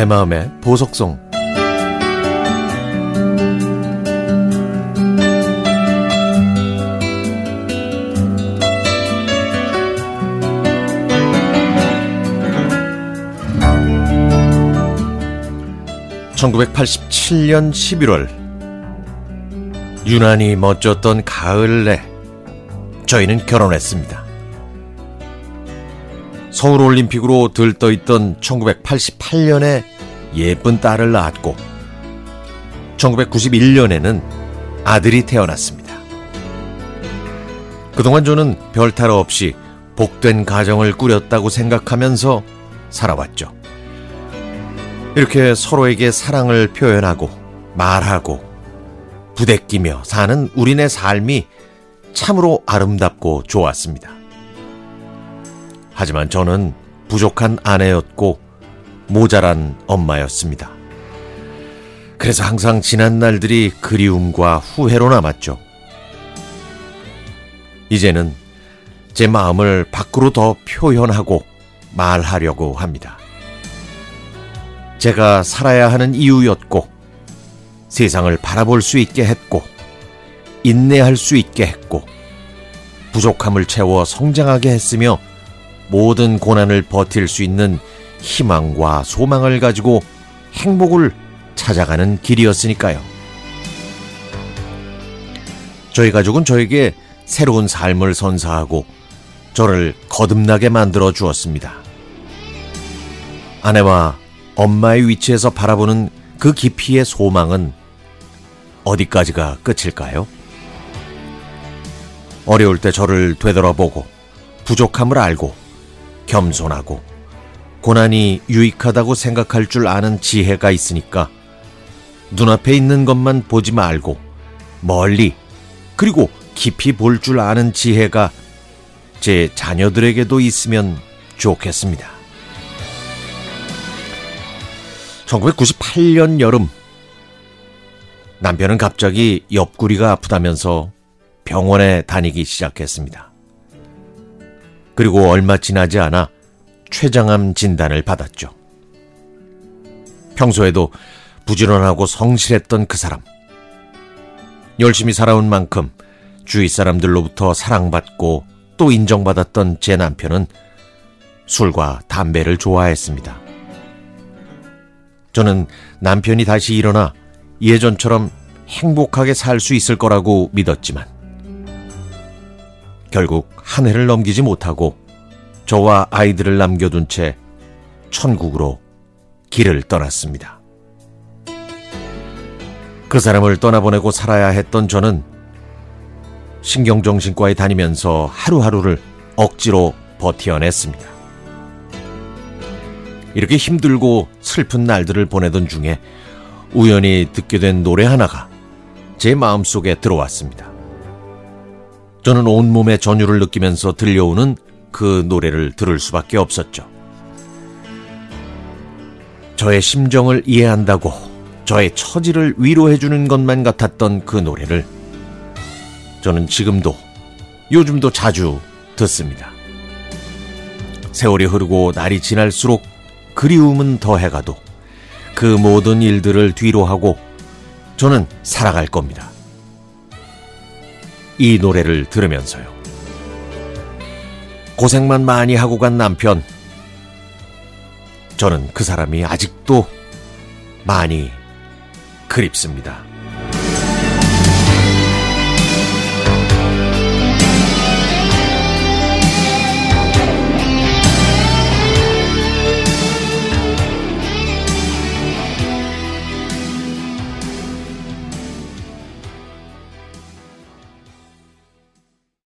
내 마음의 보석송 (1987년 11월) 유난히 멋졌던 가을 내 저희는 결혼했습니다. 서울올림픽으로 들떠있던 1988년에 예쁜 딸을 낳았고 1991년에는 아들이 태어났습니다. 그동안 저는 별탈 없이 복된 가정을 꾸렸다고 생각하면서 살아왔죠. 이렇게 서로에게 사랑을 표현하고 말하고 부대끼며 사는 우리네 삶이 참으로 아름답고 좋았습니다. 하지만 저는 부족한 아내였고 모자란 엄마였습니다. 그래서 항상 지난 날들이 그리움과 후회로 남았죠. 이제는 제 마음을 밖으로 더 표현하고 말하려고 합니다. 제가 살아야 하는 이유였고, 세상을 바라볼 수 있게 했고, 인내할 수 있게 했고, 부족함을 채워 성장하게 했으며, 모든 고난을 버틸 수 있는 희망과 소망을 가지고 행복을 찾아가는 길이었으니까요. 저희 가족은 저에게 새로운 삶을 선사하고 저를 거듭나게 만들어 주었습니다. 아내와 엄마의 위치에서 바라보는 그 깊이의 소망은 어디까지가 끝일까요? 어려울 때 저를 되돌아보고 부족함을 알고 겸손하고 고난이 유익하다고 생각할 줄 아는 지혜가 있으니까 눈앞에 있는 것만 보지 말고 멀리 그리고 깊이 볼 줄 아는 지혜가 제 자녀들에게도 있으면 좋겠습니다. 1998년 여름 남편은 갑자기 옆구리가 아프다면서 병원에 다니기 시작했습니다. 그리고 얼마 지나지 않아 췌장암 진단을 받았죠. 평소에도 부지런하고 성실했던 그 사람. 열심히 살아온 만큼 주위 사람들로부터 사랑받고 또 인정받았던 제 남편은 술과 담배를 좋아했습니다. 저는 남편이 다시 일어나 예전처럼 행복하게 살 수 있을 거라고 믿었지만 결국 한 해를 넘기지 못하고 저와 아이들을 남겨둔 채 천국으로 길을 떠났습니다. 그 사람을 떠나보내고 살아야 했던 저는 신경정신과에 다니면서 하루하루를 억지로 버티어냈습니다. 이렇게 힘들고 슬픈 날들을 보내던 중에 우연히 듣게 된 노래 하나가 제 마음속에 들어왔습니다. 저는 온몸의 전율을 느끼면서 들려오는 그 노래를 들을 수밖에 없었죠. 저의 심정을 이해한다고 저의 처지를 위로해주는 것만 같았던 그 노래를 저는 지금도 요즘도 자주 듣습니다. 세월이 흐르고 날이 지날수록 그리움은 더해가도 그 모든 일들을 뒤로 하고 저는 살아갈 겁니다. 이 노래를 들으면서요. 고생만 많이 하고 간 남편. 저는 그 사람이 아직도 많이 그립습니다.